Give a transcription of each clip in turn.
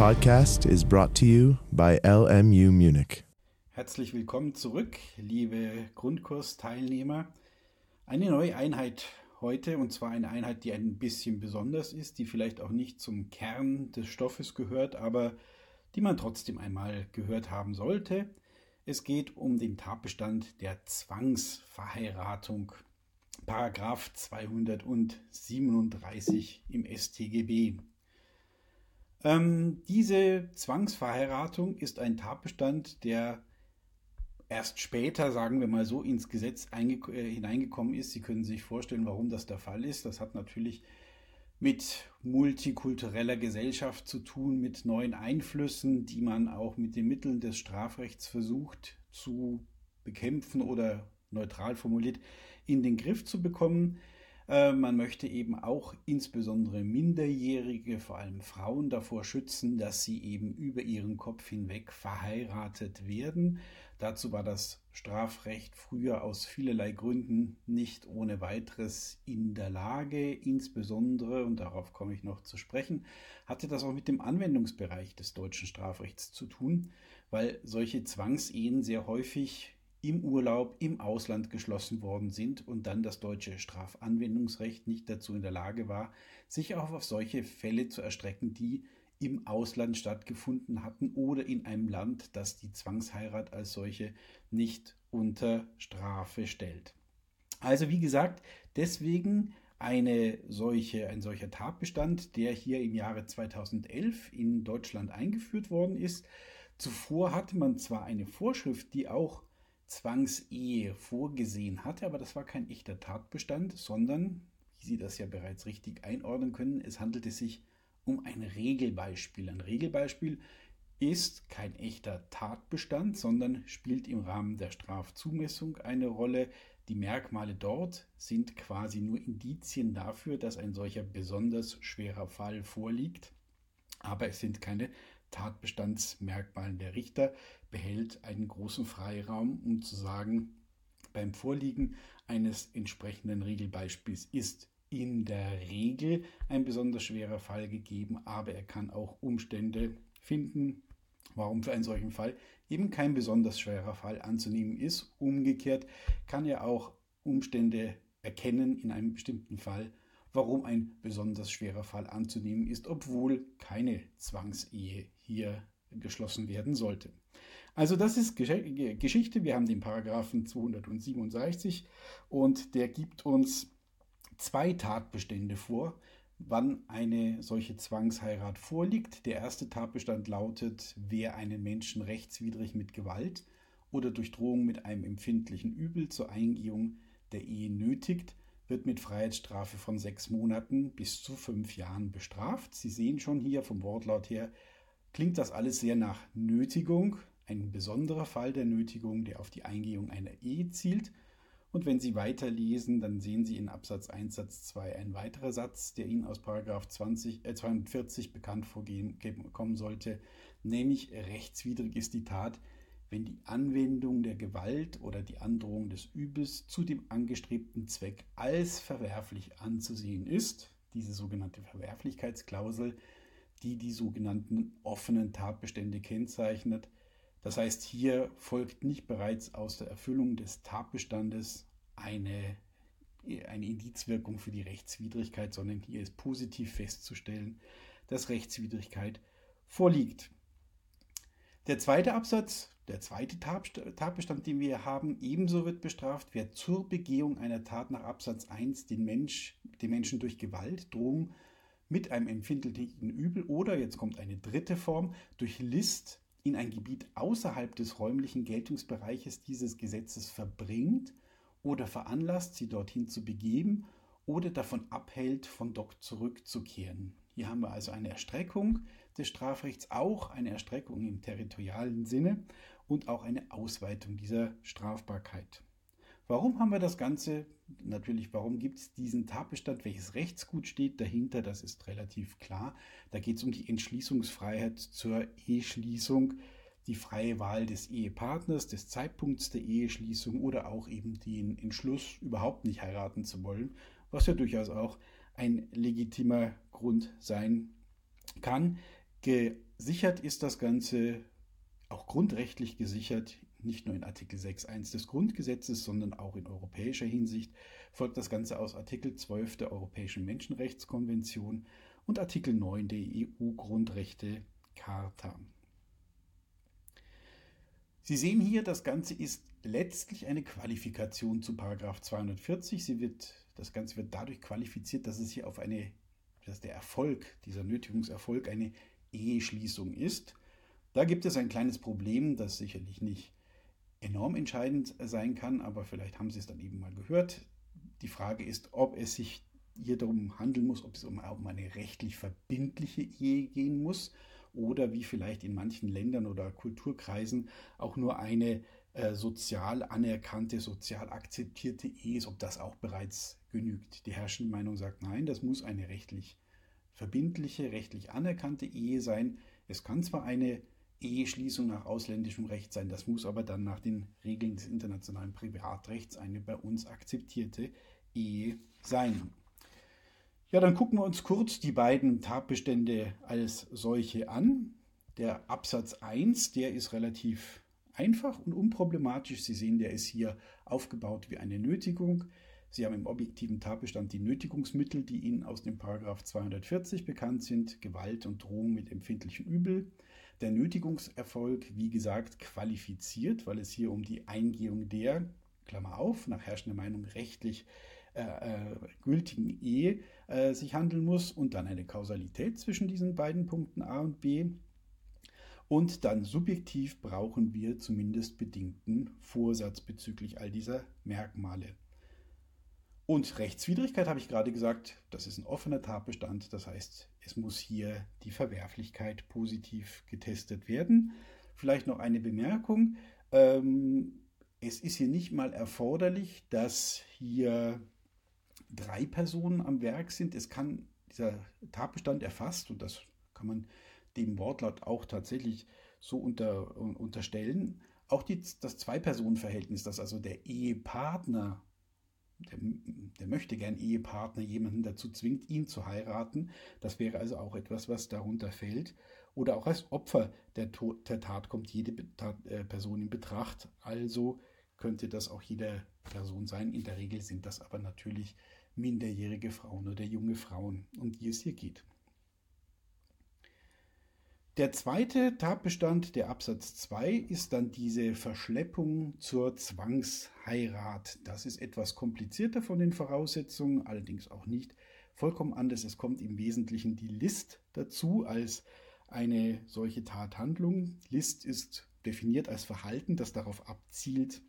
podcast is brought to you by LMU Munich. Herzlich willkommen zurück, liebe Grundkursteilnehmer. Eine neue Einheit heute und zwar eine Einheit, die ein bisschen besonders ist, die vielleicht auch nicht zum Kern des Stoffes gehört, aber die man trotzdem einmal gehört haben sollte. Es geht um den Tatbestand der Zwangsverheiratung. Paragraph 237 im StGB. Ähm, diese Zwangsverheiratung ist ein Tatbestand, der erst später, sagen wir mal so, ins Gesetz äh, hineingekommen ist. Sie können sich vorstellen, warum das der Fall ist. Das hat natürlich mit multikultureller Gesellschaft zu tun, mit neuen Einflüssen, die man auch mit den Mitteln des Strafrechts versucht zu bekämpfen oder neutral formuliert in den Griff zu bekommen. Äh, man möchte eben auch insbesondere Minderjährige, vor allem Frauen, davor schützen, dass sie eben über ihren Kopf hinweg verheiratet werden. Dazu war das Strafrecht früher aus vielerlei Gründen nicht ohne weiteres in der Lage. Insbesondere, und darauf komme ich noch zu sprechen, hatte das auch mit dem Anwendungsbereich des deutschen Strafrechts zu tun, weil solche Zwangsehen sehr häufig im Urlaub im Ausland geschlossen worden sind und dann das deutsche Strafanwendungsrecht nicht dazu in der Lage war, sich auch auf solche Fälle zu erstrecken, die im Ausland stattgefunden hatten oder in einem Land, das die Zwangsheirat als solche nicht unter Strafe stellt. Also wie gesagt, deswegen eine solche, ein solcher Tatbestand, der hier im Jahre 2011 in Deutschland eingeführt worden ist. Zuvor hatte man zwar eine Vorschrift, die auch Zwangsehe vorgesehen hatte, aber das war kein echter Tatbestand, sondern, wie Sie das ja bereits richtig einordnen können, es handelte sich um ein Regelbeispiel. Ein Regelbeispiel ist kein echter Tatbestand, sondern spielt im Rahmen der Strafzumessung eine Rolle. Die Merkmale dort sind quasi nur Indizien dafür, dass ein solcher besonders schwerer Fall vorliegt, aber es sind keine Tatbestandsmerkmalen. Der Richter behält einen großen Freiraum, um zu sagen, beim Vorliegen eines entsprechenden Regelbeispiels ist in der Regel ein besonders schwerer Fall gegeben, aber er kann auch Umstände finden, warum für einen solchen Fall eben kein besonders schwerer Fall anzunehmen ist. Umgekehrt kann er auch Umstände erkennen in einem bestimmten Fall, warum ein besonders schwerer Fall anzunehmen ist, obwohl keine Zwangsehe hier geschlossen werden sollte. Also das ist Geschichte. Wir haben den Paragraphen 267 und der gibt uns zwei Tatbestände vor, wann eine solche Zwangsheirat vorliegt. Der erste Tatbestand lautet, wer einen Menschen rechtswidrig mit Gewalt oder durch Drohung mit einem empfindlichen Übel zur Eingehung der Ehe nötigt, wird mit Freiheitsstrafe von sechs Monaten bis zu fünf Jahren bestraft. Sie sehen schon hier vom Wortlaut her, klingt das alles sehr nach Nötigung, ein besonderer Fall der Nötigung, der auf die Eingehung einer Ehe zielt. Und wenn Sie weiterlesen, dann sehen Sie in Absatz 1 Satz 2 ein weiterer Satz, der Ihnen aus Paragraph 20, äh 42 bekannt vorkommen sollte, nämlich rechtswidrig ist die Tat, wenn die Anwendung der Gewalt oder die Androhung des Übels zu dem angestrebten Zweck als verwerflich anzusehen ist, diese sogenannte Verwerflichkeitsklausel, die die sogenannten offenen Tatbestände kennzeichnet. Das heißt, hier folgt nicht bereits aus der Erfüllung des Tatbestandes eine, eine Indizwirkung für die Rechtswidrigkeit, sondern hier ist positiv festzustellen, dass Rechtswidrigkeit vorliegt. Der zweite Absatz der zweite Tatbestand, den wir haben, ebenso wird bestraft, wer zur Begehung einer Tat nach Absatz 1 den, Mensch, den Menschen durch Gewalt, Drohung mit einem empfindlichen Übel oder, jetzt kommt eine dritte Form, durch List in ein Gebiet außerhalb des räumlichen Geltungsbereiches dieses Gesetzes verbringt oder veranlasst, sie dorthin zu begeben oder davon abhält, von dort zurückzukehren. Hier haben wir also eine Erstreckung des Strafrechts, auch eine Erstreckung im territorialen Sinne und auch eine Ausweitung dieser Strafbarkeit. Warum haben wir das Ganze? Natürlich, warum gibt es diesen Tatbestand? Welches Rechtsgut steht dahinter? Das ist relativ klar. Da geht es um die Entschließungsfreiheit zur Eheschließung, die freie Wahl des Ehepartners, des Zeitpunkts der Eheschließung oder auch eben den Entschluss, überhaupt nicht heiraten zu wollen, was ja durchaus auch ein legitimer Grund sein kann. Gesichert ist das Ganze auch grundrechtlich gesichert, nicht nur in Artikel 6.1 des Grundgesetzes, sondern auch in europäischer Hinsicht, folgt das Ganze aus Artikel 12 der Europäischen Menschenrechtskonvention und Artikel 9 der EU-Grundrechte-Charta. Sie sehen hier, das Ganze ist letztlich eine Qualifikation zu Paragraph 240. Sie wird, das Ganze wird dadurch qualifiziert, dass es hier auf eine, dass der Erfolg, dieser Nötigungserfolg eine Eheschließung ist. Da gibt es ein kleines Problem, das sicherlich nicht enorm entscheidend sein kann, aber vielleicht haben Sie es dann eben mal gehört. Die Frage ist, ob es sich hier darum handeln muss, ob es um, um eine rechtlich verbindliche Ehe gehen muss oder wie vielleicht in manchen Ländern oder Kulturkreisen auch nur eine äh, sozial anerkannte, sozial akzeptierte Ehe ist, ob das auch bereits genügt. Die herrschende Meinung sagt, nein, das muss eine rechtlich verbindliche, rechtlich anerkannte Ehe sein. Es kann zwar eine Eheschließung nach ausländischem Recht sein, das muss aber dann nach den Regeln des internationalen Privatrechts eine bei uns akzeptierte Ehe sein. Ja, dann gucken wir uns kurz die beiden Tatbestände als solche an. Der Absatz 1, der ist relativ einfach und unproblematisch. Sie sehen, der ist hier aufgebaut wie eine Nötigung. Sie haben im objektiven Tatbestand die Nötigungsmittel, die Ihnen aus dem Paragraph 240 bekannt sind, Gewalt und Drohung mit empfindlichem Übel. Der Nötigungserfolg, wie gesagt, qualifiziert, weil es hier um die Eingehung der, Klammer auf, nach herrschender Meinung rechtlich äh, äh, gültigen Ehe äh, sich handeln muss und dann eine Kausalität zwischen diesen beiden Punkten A und B. Und dann subjektiv brauchen wir zumindest bedingten Vorsatz bezüglich all dieser Merkmale. Und Rechtswidrigkeit habe ich gerade gesagt, das ist ein offener Tatbestand, das heißt, es muss hier die Verwerflichkeit positiv getestet werden. Vielleicht noch eine Bemerkung. Ähm, es ist hier nicht mal erforderlich, dass hier drei Personen am Werk sind. Es kann dieser Tatbestand erfasst, und das kann man dem Wortlaut auch tatsächlich so unter, unterstellen, auch die, das Zwei-Personen-Verhältnis, dass also der Ehepartner, der, der möchte gern Ehepartner jemanden dazu zwingt, ihn zu heiraten, das wäre also auch etwas, was darunter fällt. Oder auch als Opfer der, der Tat kommt jede äh, Person in Betracht. Also könnte das auch jede Person sein. In der Regel sind das aber natürlich minderjährige Frauen oder junge Frauen, um die es hier geht. Der zweite Tatbestand, der Absatz 2, ist dann diese Verschleppung zur Zwangsheirat. Das ist etwas komplizierter von den Voraussetzungen, allerdings auch nicht vollkommen anders. Es kommt im Wesentlichen die List dazu als eine solche Tathandlung. List ist definiert als Verhalten, das darauf abzielt,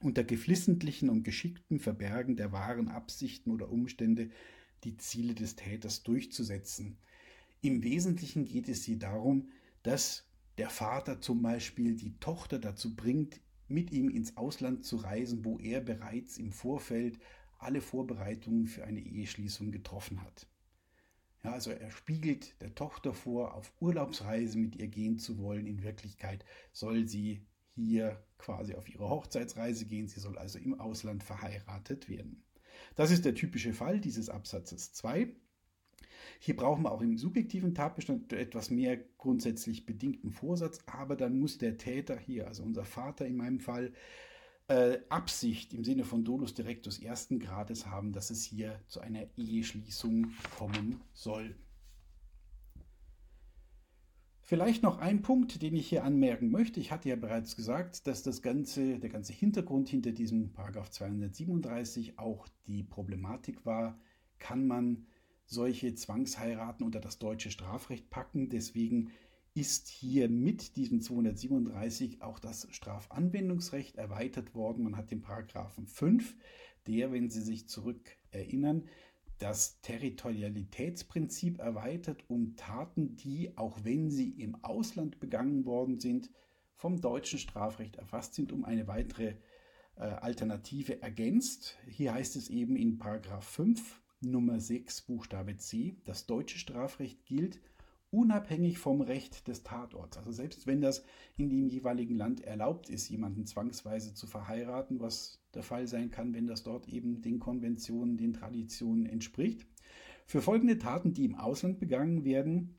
unter geflissentlichen und geschickten Verbergen der wahren Absichten oder Umstände die Ziele des Täters durchzusetzen. Im Wesentlichen geht es hier darum, dass der Vater zum Beispiel die Tochter dazu bringt, mit ihm ins Ausland zu reisen, wo er bereits im Vorfeld alle Vorbereitungen für eine Eheschließung getroffen hat. Ja, also er spiegelt der Tochter vor, auf Urlaubsreise mit ihr gehen zu wollen. In Wirklichkeit soll sie hier quasi auf ihre Hochzeitsreise gehen. Sie soll also im Ausland verheiratet werden. Das ist der typische Fall dieses Absatzes 2. Hier brauchen wir auch im subjektiven Tatbestand etwas mehr grundsätzlich bedingten Vorsatz, aber dann muss der Täter hier, also unser Vater in meinem Fall, äh, Absicht im Sinne von Dolus Directus ersten Grades haben, dass es hier zu einer Eheschließung kommen soll. Vielleicht noch ein Punkt, den ich hier anmerken möchte. Ich hatte ja bereits gesagt, dass das ganze, der ganze Hintergrund hinter diesem Paragraph 237 auch die Problematik war, kann man solche Zwangsheiraten unter das deutsche Strafrecht packen. Deswegen ist hier mit diesem 237 auch das Strafanwendungsrecht erweitert worden. Man hat den Paragraphen 5, der, wenn Sie sich zurück erinnern, das Territorialitätsprinzip erweitert um Taten, die, auch wenn sie im Ausland begangen worden sind, vom deutschen Strafrecht erfasst sind, um eine weitere äh, Alternative ergänzt. Hier heißt es eben in Paragraph 5 Nummer 6 Buchstabe C, das deutsche Strafrecht gilt unabhängig vom Recht des Tatorts. Also selbst wenn das in dem jeweiligen Land erlaubt ist, jemanden zwangsweise zu verheiraten, was der Fall sein kann, wenn das dort eben den Konventionen, den Traditionen entspricht. Für folgende Taten, die im Ausland begangen werden,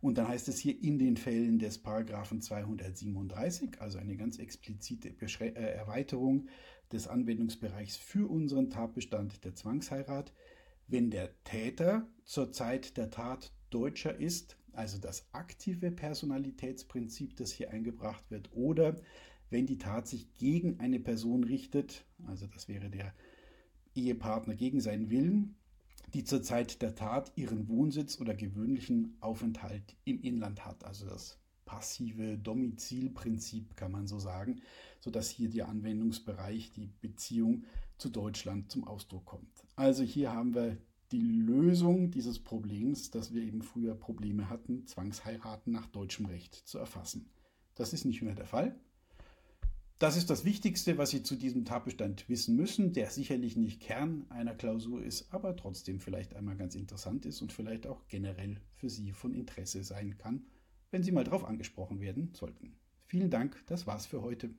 Und dann heißt es hier in den Fällen des Paragraphen 237, also eine ganz explizite Beschrä äh, Erweiterung des Anwendungsbereichs für unseren Tatbestand der Zwangsheirat, wenn der Täter zur Zeit der Tat Deutscher ist, also das aktive Personalitätsprinzip, das hier eingebracht wird, oder wenn die Tat sich gegen eine Person richtet, also das wäre der Ehepartner gegen seinen Willen, die zur Zeit der Tat ihren Wohnsitz oder gewöhnlichen Aufenthalt im Inland hat, also das passive Domizilprinzip kann man so sagen, sodass hier der Anwendungsbereich, die Beziehung zu Deutschland zum Ausdruck kommt. Also hier haben wir die Lösung dieses Problems, dass wir eben früher Probleme hatten, Zwangsheiraten nach deutschem Recht zu erfassen. Das ist nicht mehr der Fall. Das ist das Wichtigste, was Sie zu diesem Tatbestand wissen müssen, der sicherlich nicht Kern einer Klausur ist, aber trotzdem vielleicht einmal ganz interessant ist und vielleicht auch generell für Sie von Interesse sein kann, wenn Sie mal darauf angesprochen werden sollten. Vielen Dank, das war's für heute.